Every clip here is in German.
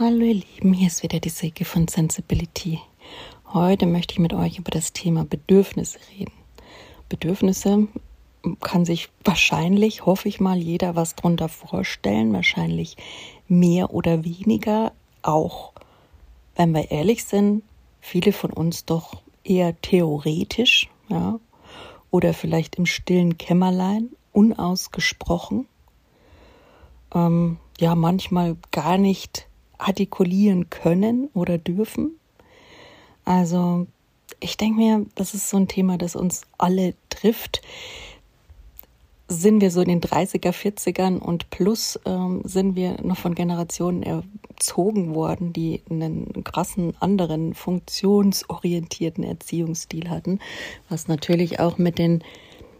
Hallo ihr Lieben, hier ist wieder die Silke von Sensibility. Heute möchte ich mit euch über das Thema Bedürfnisse reden. Bedürfnisse kann sich wahrscheinlich, hoffe ich mal, jeder was drunter vorstellen, wahrscheinlich mehr oder weniger, auch wenn wir ehrlich sind, viele von uns doch eher theoretisch, ja, oder vielleicht im stillen Kämmerlein, unausgesprochen, ähm, ja, manchmal gar nicht artikulieren können oder dürfen. Also ich denke mir, das ist so ein Thema, das uns alle trifft. Sind wir so in den 30er, 40ern und plus ähm, sind wir noch von Generationen erzogen worden, die einen krassen anderen funktionsorientierten Erziehungsstil hatten, was natürlich auch mit den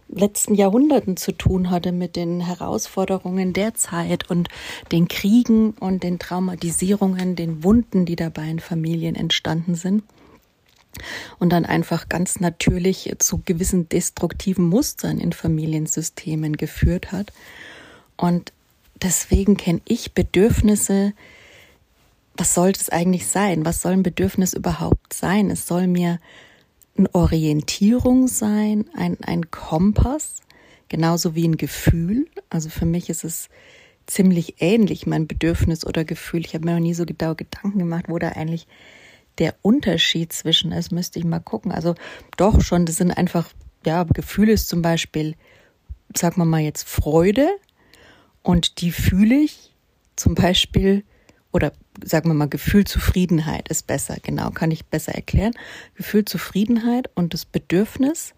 letzten Jahrhunderten zu tun hatte, mit den Herausforderungen der Zeit und den Kriegen und den Traumatisierungen, den Wunden, die dabei in Familien entstanden sind. Und dann einfach ganz natürlich zu gewissen destruktiven Mustern in Familiensystemen geführt hat. Und deswegen kenne ich Bedürfnisse, was sollte es eigentlich sein? Was soll ein Bedürfnis überhaupt sein? Es soll mir eine Orientierung sein, ein, ein Kompass, genauso wie ein Gefühl. Also für mich ist es ziemlich ähnlich, mein Bedürfnis oder Gefühl. Ich habe mir noch nie so genau Gedanken gemacht, wo da eigentlich der Unterschied zwischen ist, müsste ich mal gucken. Also doch schon, das sind einfach, ja, Gefühle ist zum Beispiel, sagen wir mal jetzt Freude und die fühle ich zum Beispiel oder sagen wir mal, Gefühlzufriedenheit ist besser, genau, kann ich besser erklären. Gefühlzufriedenheit und das Bedürfnis,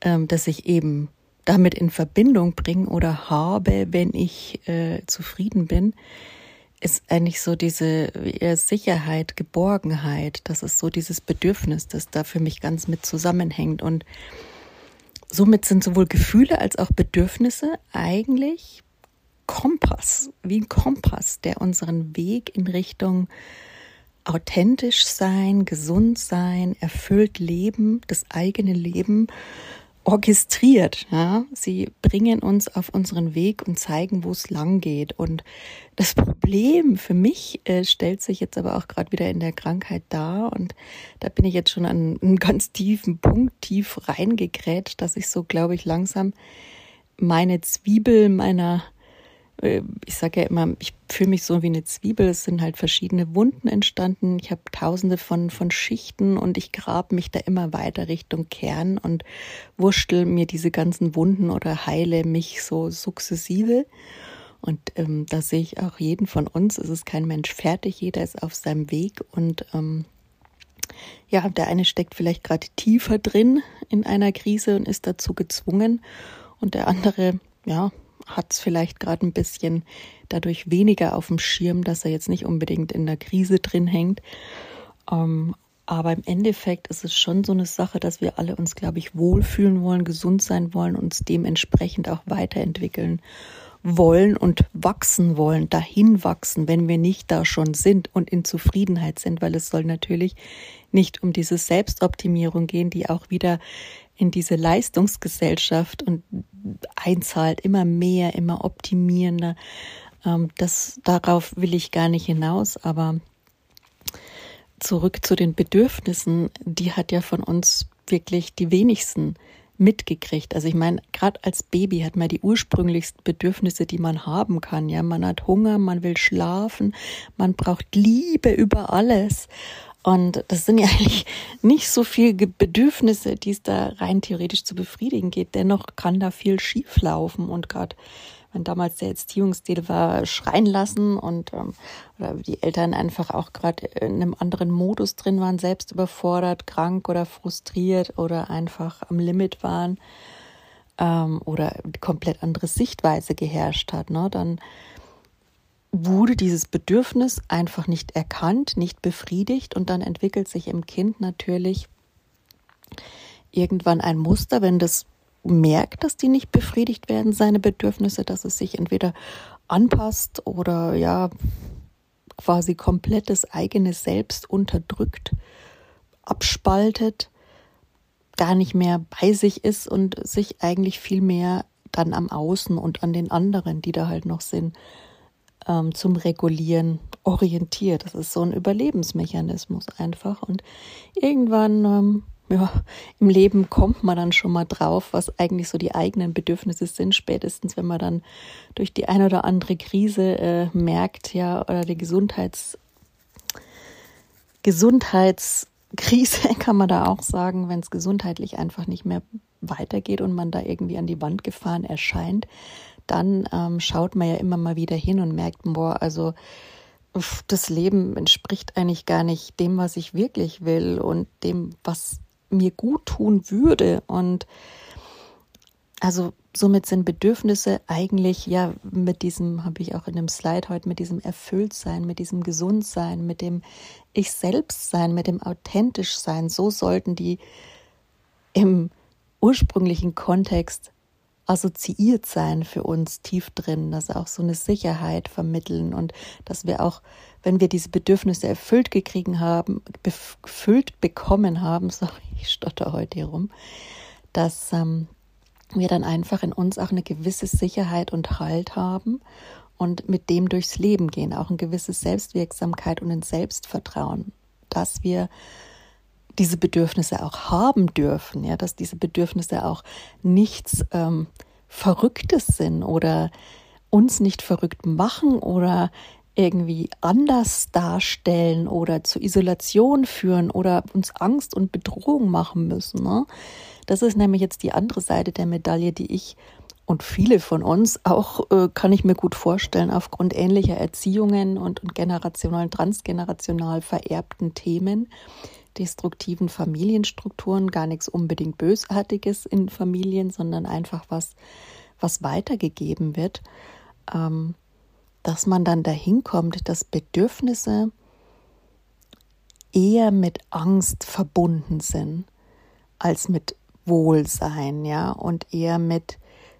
ähm, das ich eben damit in Verbindung bringe oder habe, wenn ich äh, zufrieden bin, ist eigentlich so diese Sicherheit, Geborgenheit. Das ist so dieses Bedürfnis, das da für mich ganz mit zusammenhängt. Und somit sind sowohl Gefühle als auch Bedürfnisse eigentlich Kompass, wie ein Kompass, der unseren Weg in Richtung authentisch sein, gesund sein, erfüllt leben, das eigene Leben orchestriert. Ja? Sie bringen uns auf unseren Weg und zeigen, wo es lang geht. Und das Problem für mich äh, stellt sich jetzt aber auch gerade wieder in der Krankheit dar. Und da bin ich jetzt schon an einem ganz tiefen Punkt tief reingegrätscht, dass ich so, glaube ich, langsam meine Zwiebel meiner ich sage ja immer, ich fühle mich so wie eine Zwiebel. Es sind halt verschiedene Wunden entstanden. Ich habe tausende von, von Schichten und ich grab mich da immer weiter Richtung Kern und wurschtel mir diese ganzen Wunden oder heile mich so sukzessive. Und ähm, da sehe ich auch jeden von uns. Es ist kein Mensch fertig, jeder ist auf seinem Weg und ähm, ja, der eine steckt vielleicht gerade tiefer drin in einer Krise und ist dazu gezwungen und der andere, ja, hat es vielleicht gerade ein bisschen dadurch weniger auf dem Schirm, dass er jetzt nicht unbedingt in der Krise drin hängt. Ähm, aber im Endeffekt ist es schon so eine Sache, dass wir alle uns, glaube ich, wohlfühlen wollen, gesund sein wollen, uns dementsprechend auch weiterentwickeln wollen und wachsen wollen, dahin wachsen, wenn wir nicht da schon sind und in Zufriedenheit sind, weil es soll natürlich nicht um diese Selbstoptimierung gehen, die auch wieder in diese Leistungsgesellschaft und einzahlt, immer mehr, immer optimierender. Ähm, das, darauf will ich gar nicht hinaus, aber zurück zu den Bedürfnissen, die hat ja von uns wirklich die wenigsten mitgekriegt. Also ich meine, gerade als Baby hat man die ursprünglichsten Bedürfnisse, die man haben kann. Ja, man hat Hunger, man will schlafen, man braucht Liebe über alles. Und das sind ja eigentlich nicht so viele Bedürfnisse, die es da rein theoretisch zu befriedigen geht. Dennoch kann da viel schief laufen und gerade wenn damals der Erziehungsstil war, schreien lassen und ähm, oder die Eltern einfach auch gerade in einem anderen Modus drin waren, selbst überfordert, krank oder frustriert oder einfach am Limit waren ähm, oder komplett andere Sichtweise geherrscht hat, ne, dann wurde dieses Bedürfnis einfach nicht erkannt, nicht befriedigt und dann entwickelt sich im Kind natürlich irgendwann ein Muster, wenn das merkt, dass die nicht befriedigt werden, seine Bedürfnisse, dass es sich entweder anpasst oder ja quasi komplett das eigene Selbst unterdrückt, abspaltet, gar nicht mehr bei sich ist und sich eigentlich viel mehr dann am Außen und an den anderen, die da halt noch sind, ähm, zum Regulieren orientiert. Das ist so ein Überlebensmechanismus einfach. Und irgendwann, ähm, ja, im Leben kommt man dann schon mal drauf, was eigentlich so die eigenen Bedürfnisse sind. Spätestens, wenn man dann durch die eine oder andere Krise äh, merkt, ja, oder die Gesundheits Gesundheitskrise kann man da auch sagen, wenn es gesundheitlich einfach nicht mehr weitergeht und man da irgendwie an die Wand gefahren erscheint, dann ähm, schaut man ja immer mal wieder hin und merkt, boah, also das Leben entspricht eigentlich gar nicht dem, was ich wirklich will und dem, was mir gut tun würde. Und also somit sind Bedürfnisse eigentlich ja mit diesem, habe ich auch in dem Slide heute, mit diesem Erfülltsein, mit diesem Gesundsein, mit dem Ich selbst sein, mit dem authentisch sein, so sollten die im ursprünglichen Kontext assoziiert sein für uns tief drin, dass auch so eine Sicherheit vermitteln und dass wir auch, wenn wir diese Bedürfnisse erfüllt gekriegen haben, gefüllt bekommen haben, sorry, ich stotter heute hier rum, dass ähm, wir dann einfach in uns auch eine gewisse Sicherheit und Halt haben und mit dem durchs Leben gehen, auch eine gewisse Selbstwirksamkeit und ein Selbstvertrauen, dass wir diese Bedürfnisse auch haben dürfen, ja, dass diese Bedürfnisse auch nichts ähm, Verrücktes sind oder uns nicht verrückt machen oder irgendwie anders darstellen oder zur Isolation führen oder uns Angst und Bedrohung machen müssen. Ne? Das ist nämlich jetzt die andere Seite der Medaille, die ich und viele von uns auch, äh, kann ich mir gut vorstellen, aufgrund ähnlicher Erziehungen und, und generational, transgenerational vererbten Themen, destruktiven Familienstrukturen, gar nichts unbedingt Bösartiges in Familien, sondern einfach was, was weitergegeben wird, ähm, dass man dann dahin kommt, dass Bedürfnisse eher mit Angst verbunden sind als mit Wohlsein, ja, und eher mit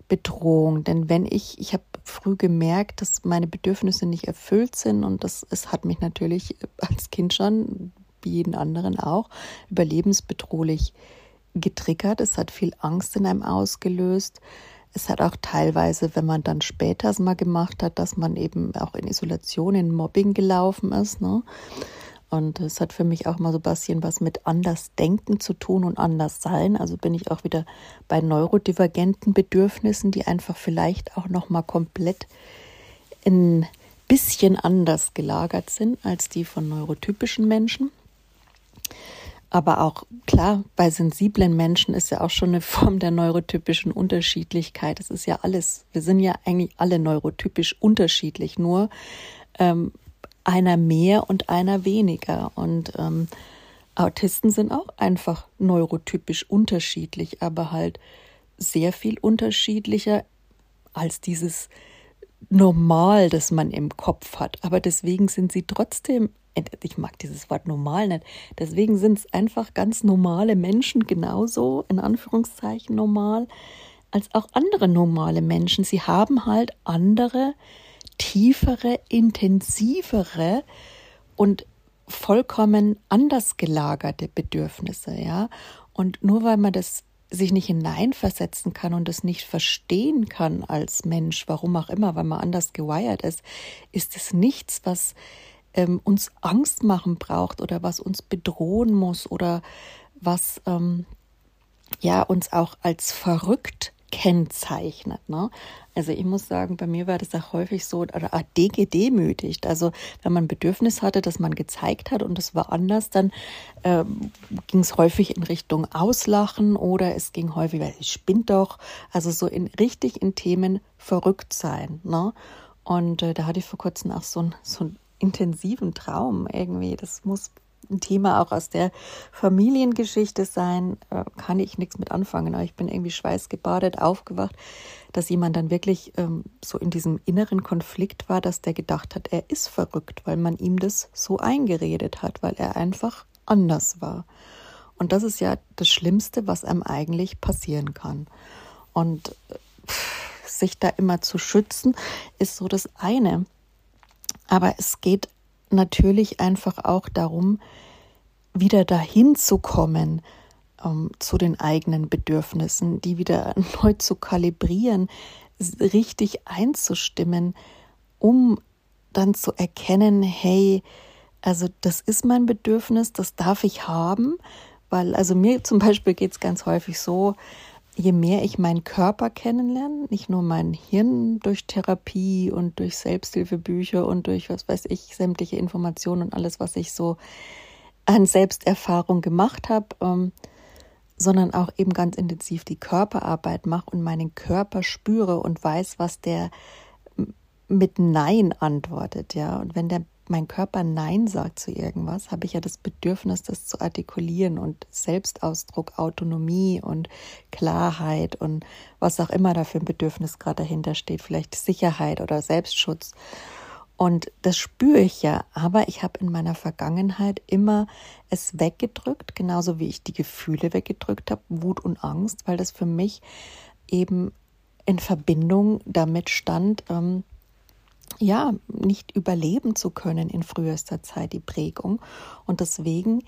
Bedrohung. Denn wenn ich, ich habe früh gemerkt, dass meine Bedürfnisse nicht erfüllt sind und das es hat mich natürlich als Kind schon wie jeden anderen auch, überlebensbedrohlich getriggert. Es hat viel Angst in einem ausgelöst. Es hat auch teilweise, wenn man dann später es mal gemacht hat, dass man eben auch in Isolation, in Mobbing gelaufen ist. Ne? Und es hat für mich auch mal so ein bisschen was mit anders denken zu tun und anders sein. Also bin ich auch wieder bei neurodivergenten Bedürfnissen, die einfach vielleicht auch noch mal komplett ein bisschen anders gelagert sind als die von neurotypischen Menschen. Aber auch klar, bei sensiblen Menschen ist ja auch schon eine Form der neurotypischen Unterschiedlichkeit. Es ist ja alles, wir sind ja eigentlich alle neurotypisch unterschiedlich, nur ähm, einer mehr und einer weniger. Und ähm, Autisten sind auch einfach neurotypisch unterschiedlich, aber halt sehr viel unterschiedlicher als dieses Normal, das man im Kopf hat. Aber deswegen sind sie trotzdem ich mag dieses Wort normal nicht. Deswegen sind es einfach ganz normale Menschen, genauso in Anführungszeichen normal, als auch andere normale Menschen. Sie haben halt andere, tiefere, intensivere und vollkommen anders gelagerte Bedürfnisse, ja. Und nur weil man das sich nicht hineinversetzen kann und es nicht verstehen kann als Mensch, warum auch immer, weil man anders gewired ist, ist es nichts, was ähm, uns Angst machen braucht oder was uns bedrohen muss oder was ähm, ja uns auch als verrückt kennzeichnet. Ne? Also ich muss sagen, bei mir war das auch häufig so, oder gedemütigt. Also wenn man ein Bedürfnis hatte, das man gezeigt hat und es war anders, dann äh, ging es häufig in Richtung Auslachen oder es ging häufig, weil ich spinnt doch, also so in richtig in Themen verrückt sein. Ne? Und äh, da hatte ich vor kurzem auch so ein, so ein intensiven Traum irgendwie. Das muss ein Thema auch aus der Familiengeschichte sein, äh, kann ich nichts mit anfangen. Aber ich bin irgendwie schweißgebadet aufgewacht, dass jemand dann wirklich ähm, so in diesem inneren Konflikt war, dass der gedacht hat, er ist verrückt, weil man ihm das so eingeredet hat, weil er einfach anders war. Und das ist ja das Schlimmste, was einem eigentlich passieren kann. Und äh, sich da immer zu schützen, ist so das eine. Aber es geht natürlich einfach auch darum, wieder dahin zu kommen ähm, zu den eigenen Bedürfnissen, die wieder neu zu kalibrieren, richtig einzustimmen, um dann zu erkennen, hey, also das ist mein Bedürfnis, das darf ich haben, weil also mir zum Beispiel geht es ganz häufig so, je mehr ich meinen Körper kennenlerne, nicht nur mein Hirn durch Therapie und durch Selbsthilfebücher und durch, was weiß ich, sämtliche Informationen und alles, was ich so an Selbsterfahrung gemacht habe, ähm, sondern auch eben ganz intensiv die Körperarbeit mache und meinen Körper spüre und weiß, was der mit Nein antwortet, ja. Und wenn der mein Körper Nein sagt zu irgendwas, habe ich ja das Bedürfnis, das zu artikulieren und Selbstausdruck, Autonomie und Klarheit und was auch immer da für ein Bedürfnis gerade dahinter steht, vielleicht Sicherheit oder Selbstschutz. Und das spüre ich ja, aber ich habe in meiner Vergangenheit immer es weggedrückt, genauso wie ich die Gefühle weggedrückt habe, Wut und Angst, weil das für mich eben in Verbindung damit stand, ähm, ja, nicht überleben zu können in frühester Zeit, die Prägung. Und deswegen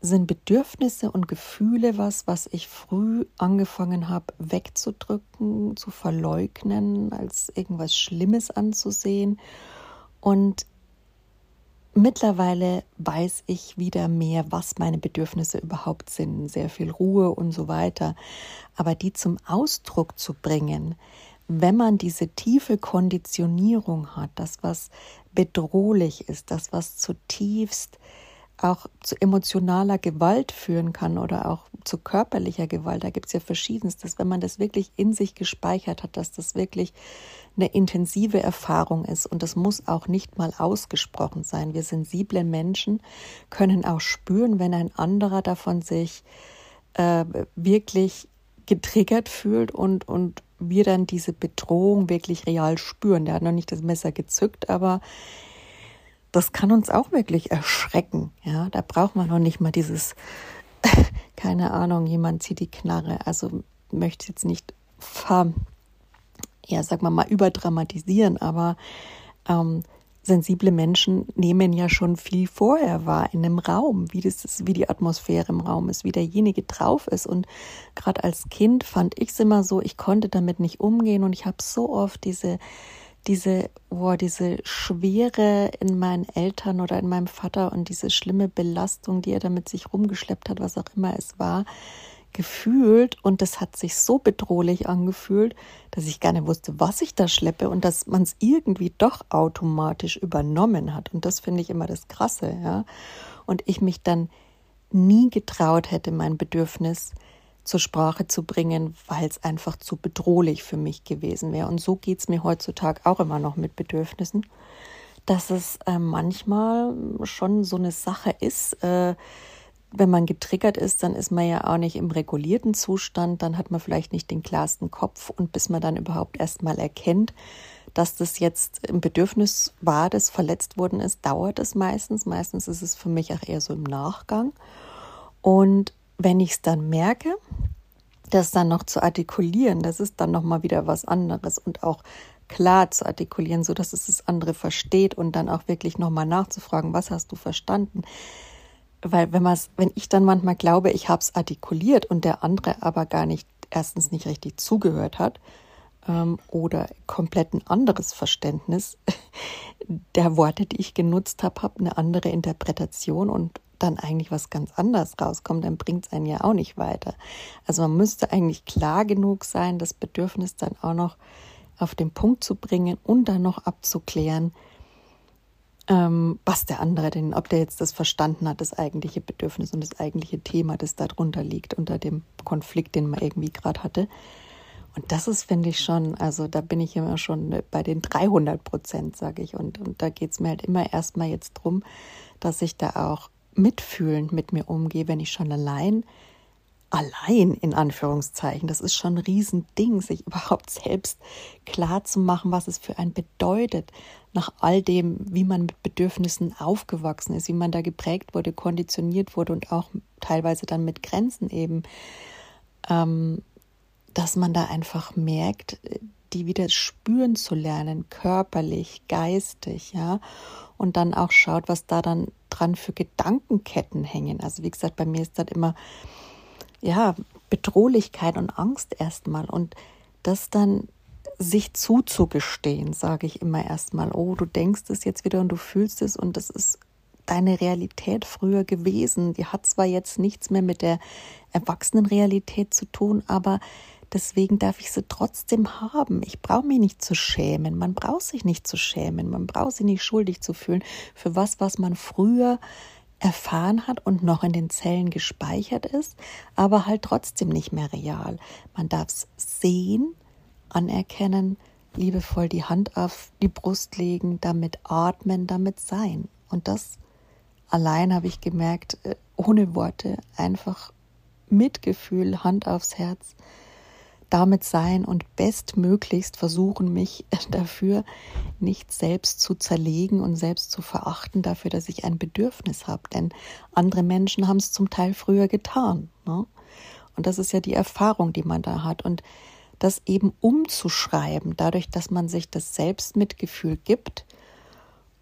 sind Bedürfnisse und Gefühle was, was ich früh angefangen habe wegzudrücken, zu verleugnen, als irgendwas Schlimmes anzusehen. Und mittlerweile weiß ich wieder mehr, was meine Bedürfnisse überhaupt sind, sehr viel Ruhe und so weiter. Aber die zum Ausdruck zu bringen, wenn man diese tiefe Konditionierung hat, das, was bedrohlich ist, das, was zutiefst auch zu emotionaler Gewalt führen kann oder auch zu körperlicher Gewalt, da gibt es ja verschiedenstes, wenn man das wirklich in sich gespeichert hat, dass das wirklich eine intensive Erfahrung ist und das muss auch nicht mal ausgesprochen sein. Wir sensible Menschen können auch spüren, wenn ein anderer davon sich äh, wirklich getriggert fühlt und, und wir dann diese Bedrohung wirklich real spüren. Der hat noch nicht das Messer gezückt, aber das kann uns auch wirklich erschrecken. Ja, da braucht man noch nicht mal dieses, keine Ahnung, jemand zieht die Knarre. Also möchte jetzt nicht, ja, sag mal mal überdramatisieren, aber ähm, sensible Menschen nehmen ja schon viel vorher wahr in einem Raum, wie das ist, wie die Atmosphäre im Raum ist, wie derjenige drauf ist. Und gerade als Kind fand ich es immer so, ich konnte damit nicht umgehen und ich habe so oft diese diese, oh, diese Schwere in meinen Eltern oder in meinem Vater und diese schlimme Belastung, die er damit sich rumgeschleppt hat, was auch immer es war, gefühlt und das hat sich so bedrohlich angefühlt, dass ich gar nicht wusste, was ich da schleppe und dass man es irgendwie doch automatisch übernommen hat. Und das finde ich immer das Krasse, ja. Und ich mich dann nie getraut hätte, mein Bedürfnis zur Sprache zu bringen, weil es einfach zu bedrohlich für mich gewesen wäre. Und so geht es mir heutzutage auch immer noch mit Bedürfnissen, dass es äh, manchmal schon so eine Sache ist, äh, wenn man getriggert ist, dann ist man ja auch nicht im regulierten Zustand, dann hat man vielleicht nicht den klarsten Kopf und bis man dann überhaupt erstmal erkennt, dass das jetzt ein Bedürfnis war, das verletzt worden ist, dauert es meistens. Meistens ist es für mich auch eher so im Nachgang. Und wenn ich es dann merke, das dann noch zu artikulieren, das ist dann nochmal wieder was anderes und auch klar zu artikulieren, so dass es das andere versteht und dann auch wirklich nochmal nachzufragen, was hast du verstanden? Weil wenn wenn ich dann manchmal glaube, ich habe es artikuliert und der andere aber gar nicht erstens nicht richtig zugehört hat ähm, oder komplett ein anderes Verständnis der Worte, die ich genutzt habe, habe eine andere Interpretation und dann eigentlich was ganz anderes rauskommt, dann bringt es einen ja auch nicht weiter. Also man müsste eigentlich klar genug sein, das Bedürfnis dann auch noch auf den Punkt zu bringen und dann noch abzuklären, ähm, was der andere denn, ob der jetzt das verstanden hat, das eigentliche Bedürfnis und das eigentliche Thema, das darunter liegt, unter dem Konflikt, den man irgendwie gerade hatte. Und das ist, finde ich schon, also da bin ich immer schon bei den 300 Prozent, sage ich. Und, und da geht es mir halt immer erstmal jetzt drum, dass ich da auch mitfühlend mit mir umgehe, wenn ich schon allein allein in Anführungszeichen. Das ist schon ein Riesending, sich überhaupt selbst klar zu machen, was es für einen bedeutet, nach all dem, wie man mit Bedürfnissen aufgewachsen ist, wie man da geprägt wurde, konditioniert wurde und auch teilweise dann mit Grenzen eben, ähm, dass man da einfach merkt, die wieder spüren zu lernen, körperlich, geistig, ja, und dann auch schaut, was da dann dran für Gedankenketten hängen. Also wie gesagt, bei mir ist das immer ja, Bedrohlichkeit und Angst erstmal und das dann sich zuzugestehen, sage ich immer erstmal, oh, du denkst es jetzt wieder und du fühlst es und das ist deine Realität früher gewesen. Die hat zwar jetzt nichts mehr mit der Erwachsenenrealität zu tun, aber deswegen darf ich sie trotzdem haben. Ich brauche mich nicht zu schämen. Man braucht sich nicht zu schämen. Man braucht sich nicht schuldig zu fühlen für was, was man früher erfahren hat und noch in den Zellen gespeichert ist, aber halt trotzdem nicht mehr real. Man darf es sehen, anerkennen, liebevoll die Hand auf die Brust legen, damit atmen, damit sein. Und das allein habe ich gemerkt, äh, ohne Worte, einfach Mitgefühl, Hand aufs Herz, damit sein und bestmöglichst versuchen, mich dafür nicht selbst zu zerlegen und selbst zu verachten, dafür, dass ich ein Bedürfnis habe. Denn andere Menschen haben es zum Teil früher getan. Ne? Und das ist ja die Erfahrung, die man da hat. Und das eben umzuschreiben, dadurch, dass man sich das Selbstmitgefühl gibt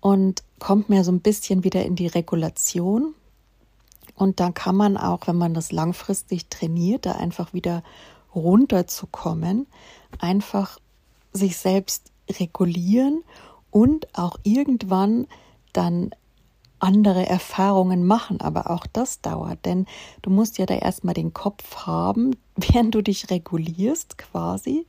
und kommt mir so ein bisschen wieder in die Regulation. Und dann kann man auch, wenn man das langfristig trainiert, da einfach wieder runterzukommen, einfach sich selbst regulieren und auch irgendwann dann andere Erfahrungen machen, aber auch das dauert, denn du musst ja da erstmal den Kopf haben, während du dich regulierst quasi,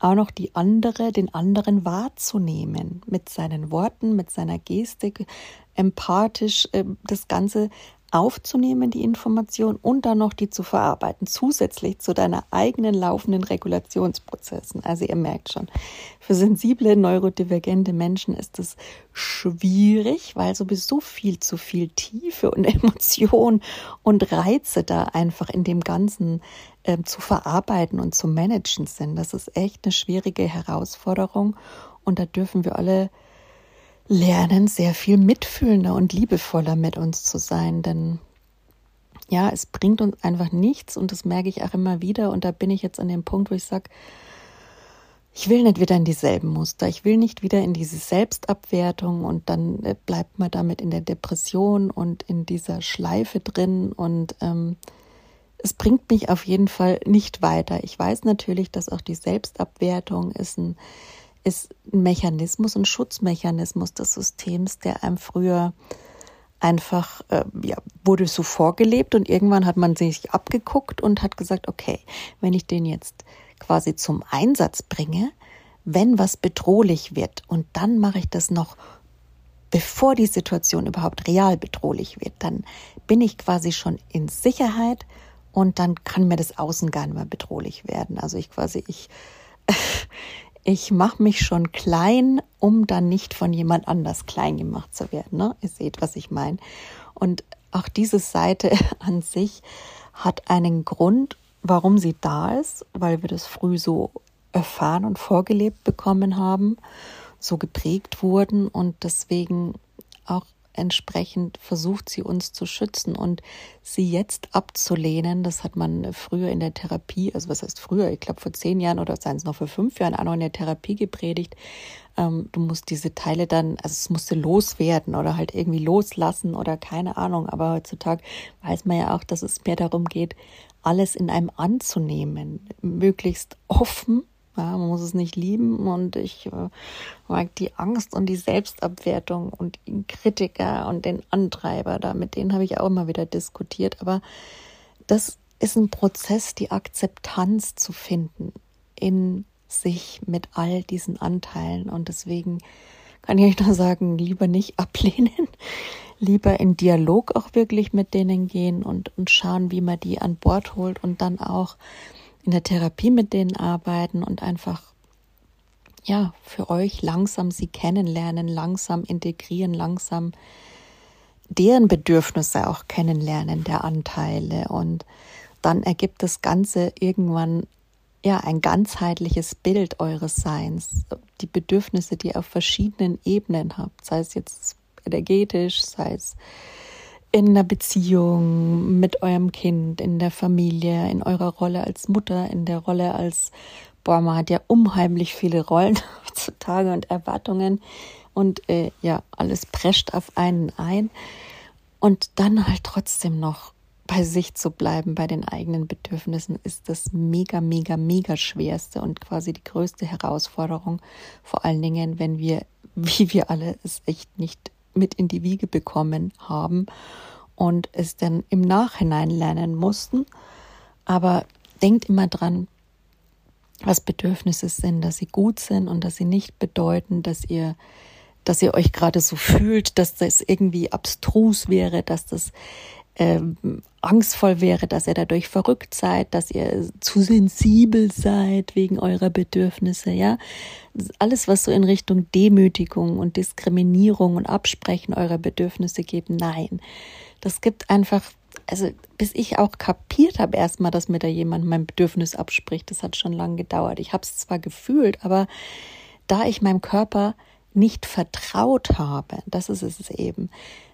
auch noch die andere, den anderen wahrzunehmen, mit seinen Worten, mit seiner Gestik, empathisch äh, das Ganze aufzunehmen, die Information und dann noch die zu verarbeiten, zusätzlich zu deiner eigenen laufenden Regulationsprozessen. Also ihr merkt schon, für sensible, neurodivergente Menschen ist es schwierig, weil sowieso viel zu viel Tiefe und Emotion und Reize da einfach in dem Ganzen äh, zu verarbeiten und zu managen sind. Das ist echt eine schwierige Herausforderung und da dürfen wir alle lernen, sehr viel mitfühlender und liebevoller mit uns zu sein, denn ja, es bringt uns einfach nichts und das merke ich auch immer wieder. Und da bin ich jetzt an dem Punkt, wo ich sage, ich will nicht wieder in dieselben Muster, ich will nicht wieder in diese Selbstabwertung und dann äh, bleibt man damit in der Depression und in dieser Schleife drin. Und ähm, es bringt mich auf jeden Fall nicht weiter. Ich weiß natürlich, dass auch die Selbstabwertung ist ein ist ein Mechanismus, ein Schutzmechanismus des Systems, der einem früher einfach, äh, ja, wurde so vorgelebt und irgendwann hat man sich abgeguckt und hat gesagt, okay, wenn ich den jetzt quasi zum Einsatz bringe, wenn was bedrohlich wird und dann mache ich das noch bevor die Situation überhaupt real bedrohlich wird, dann bin ich quasi schon in Sicherheit und dann kann mir das Außen gar nicht mehr bedrohlich werden. Also ich quasi, ich, ich mache mich schon klein, um dann nicht von jemand anders klein gemacht zu werden. Ne? Ihr seht, was ich meine. Und auch diese Seite an sich hat einen Grund, warum sie da ist, weil wir das früh so erfahren und vorgelebt bekommen haben, so geprägt wurden und deswegen auch entsprechend versucht sie uns zu schützen und sie jetzt abzulehnen, das hat man früher in der Therapie, also was heißt früher, ich glaube vor zehn Jahren oder seien es noch vor fünf Jahren auch noch in der Therapie gepredigt, ähm, du musst diese Teile dann, also es musste loswerden oder halt irgendwie loslassen oder keine Ahnung, aber heutzutage weiß man ja auch, dass es mehr darum geht, alles in einem anzunehmen, möglichst offen ja, man muss es nicht lieben und ich äh, mag die Angst und die Selbstabwertung und den Kritiker und den Antreiber da, mit denen habe ich auch immer wieder diskutiert. Aber das ist ein Prozess, die Akzeptanz zu finden in sich mit all diesen Anteilen. Und deswegen kann ich euch nur sagen, lieber nicht ablehnen, lieber in Dialog auch wirklich mit denen gehen und, und schauen, wie man die an Bord holt und dann auch in der Therapie mit denen arbeiten und einfach ja, für euch langsam sie kennenlernen, langsam integrieren, langsam deren Bedürfnisse auch kennenlernen, der Anteile. Und dann ergibt das Ganze irgendwann ja ein ganzheitliches Bild eures Seins. Die Bedürfnisse, die ihr auf verschiedenen Ebenen habt, sei es jetzt energetisch, sei es in einer Beziehung mit eurem Kind, in der Familie, in eurer Rolle als Mutter, in der Rolle als, boah, man hat ja unheimlich viele Rollen heutzutage und Erwartungen und äh, ja, alles prescht auf einen ein. Und dann halt trotzdem noch bei sich zu bleiben, bei den eigenen Bedürfnissen, ist das mega, mega, mega schwerste und quasi die größte Herausforderung. Vor allen Dingen, wenn wir, wie wir alle, es echt nicht mit in die Wiege bekommen haben und es dann im Nachhinein lernen mussten. Aber denkt immer dran, was Bedürfnisse sind, dass sie gut sind und dass sie nicht bedeuten, dass ihr dass ihr euch gerade so fühlt, dass das irgendwie abstrus wäre, dass das ähm, angstvoll wäre, dass ihr dadurch verrückt seid, dass ihr zu sensibel seid wegen eurer Bedürfnisse, ja. Alles, was so in Richtung Demütigung und Diskriminierung und Absprechen eurer Bedürfnisse geht, nein. Das gibt einfach, also bis ich auch kapiert habe erstmal, dass mir da jemand mein Bedürfnis abspricht, das hat schon lange gedauert. Ich habe es zwar gefühlt, aber da ich meinem Körper nicht vertraut habe, das ist es eben.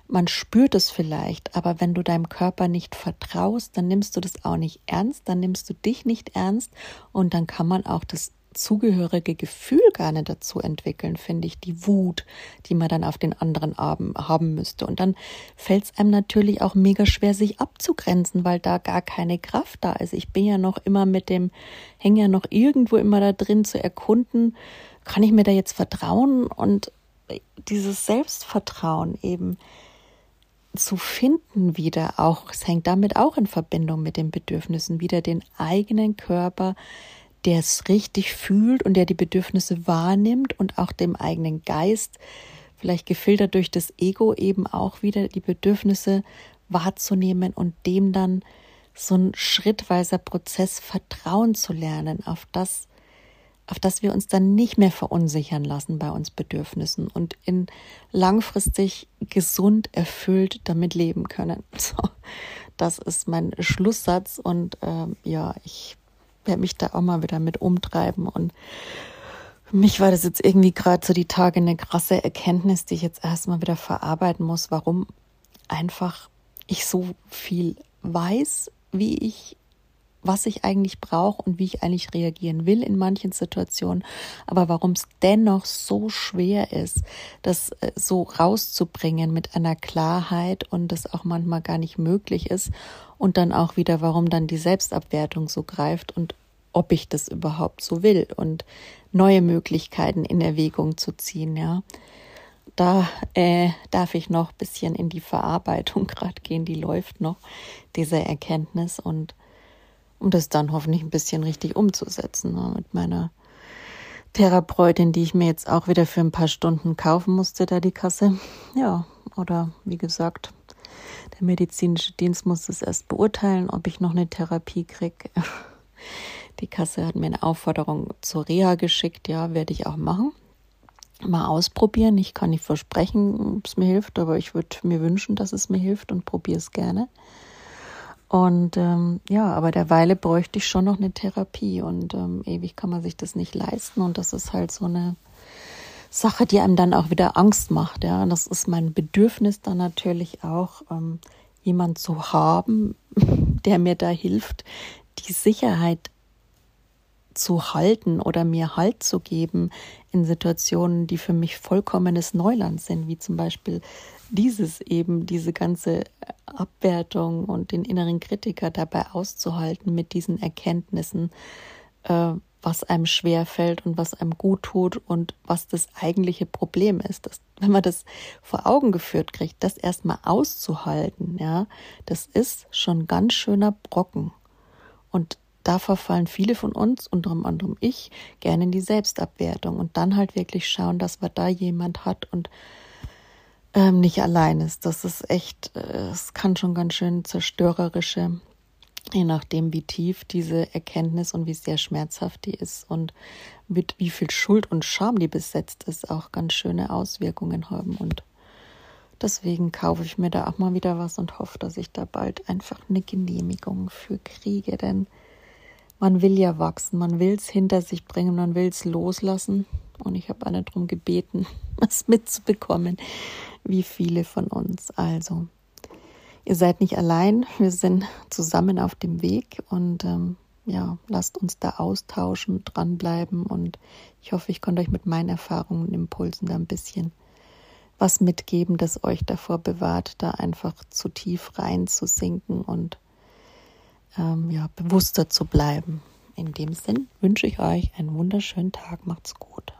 Man spürt es vielleicht, aber wenn du deinem Körper nicht vertraust, dann nimmst du das auch nicht ernst, dann nimmst du dich nicht ernst und dann kann man auch das zugehörige Gefühl gar nicht dazu entwickeln, finde ich, die Wut, die man dann auf den anderen haben müsste. Und dann fällt es einem natürlich auch mega schwer, sich abzugrenzen, weil da gar keine Kraft da ist. Ich bin ja noch immer mit dem, hänge ja noch irgendwo immer da drin zu erkunden, kann ich mir da jetzt vertrauen und dieses Selbstvertrauen eben zu finden wieder auch, es hängt damit auch in Verbindung mit den Bedürfnissen, wieder den eigenen Körper, der es richtig fühlt und der die Bedürfnisse wahrnimmt und auch dem eigenen Geist, vielleicht gefiltert durch das Ego, eben auch wieder die Bedürfnisse wahrzunehmen und dem dann so ein schrittweiser Prozess Vertrauen zu lernen auf das, auf das wir uns dann nicht mehr verunsichern lassen bei uns Bedürfnissen und in langfristig gesund erfüllt damit leben können. So, das ist mein Schlusssatz und äh, ja, ich werde mich da auch mal wieder mit umtreiben und für mich war das jetzt irgendwie gerade so die Tage eine krasse Erkenntnis, die ich jetzt erstmal wieder verarbeiten muss, warum einfach ich so viel weiß, wie ich was ich eigentlich brauche und wie ich eigentlich reagieren will in manchen Situationen, aber warum es dennoch so schwer ist, das äh, so rauszubringen mit einer Klarheit und das auch manchmal gar nicht möglich ist und dann auch wieder, warum dann die Selbstabwertung so greift und ob ich das überhaupt so will und neue Möglichkeiten in Erwägung zu ziehen, ja. Da äh, darf ich noch ein bisschen in die Verarbeitung gerade gehen, die läuft noch, diese Erkenntnis und um das dann hoffentlich ein bisschen richtig umzusetzen ne, mit meiner Therapeutin, die ich mir jetzt auch wieder für ein paar Stunden kaufen musste, da die Kasse. Ja, oder wie gesagt, der medizinische Dienst muss es erst beurteilen, ob ich noch eine Therapie kriege. Die Kasse hat mir eine Aufforderung zur Reha geschickt, ja, werde ich auch machen. Mal ausprobieren. Ich kann nicht versprechen, ob es mir hilft, aber ich würde mir wünschen, dass es mir hilft und probiere es gerne. Und ähm, ja, aber derweile bräuchte ich schon noch eine Therapie und ähm, ewig kann man sich das nicht leisten und das ist halt so eine Sache, die einem dann auch wieder Angst macht. Ja, und das ist mein Bedürfnis dann natürlich auch, ähm, jemand zu haben, der mir da hilft, die Sicherheit zu halten oder mir Halt zu geben in Situationen, die für mich vollkommenes Neuland sind, wie zum Beispiel dieses eben, diese ganze Abwertung und den inneren Kritiker dabei auszuhalten mit diesen Erkenntnissen, äh, was einem schwer fällt und was einem gut tut und was das eigentliche Problem ist. Das, wenn man das vor Augen geführt kriegt, das erstmal auszuhalten, ja, das ist schon ganz schöner Brocken. Und da verfallen viele von uns, unter anderem ich, gerne in die Selbstabwertung und dann halt wirklich schauen, dass man da jemand hat und ähm, nicht allein ist. Das ist echt, äh, es kann schon ganz schön zerstörerische, je nachdem wie tief diese Erkenntnis und wie sehr schmerzhaft die ist und mit wie viel Schuld und Scham die besetzt ist, auch ganz schöne Auswirkungen haben. Und deswegen kaufe ich mir da auch mal wieder was und hoffe, dass ich da bald einfach eine Genehmigung für kriege, denn man will ja wachsen, man will es hinter sich bringen, man will es loslassen. Und ich habe alle darum gebeten, was mitzubekommen wie viele von uns. Also, ihr seid nicht allein, wir sind zusammen auf dem Weg und ähm, ja, lasst uns da austauschen, dranbleiben und ich hoffe, ich konnte euch mit meinen Erfahrungen und Impulsen da ein bisschen was mitgeben, das euch davor bewahrt, da einfach zu tief rein zu sinken und ähm, ja, bewusster zu bleiben. In dem Sinn wünsche ich euch einen wunderschönen Tag. Macht's gut.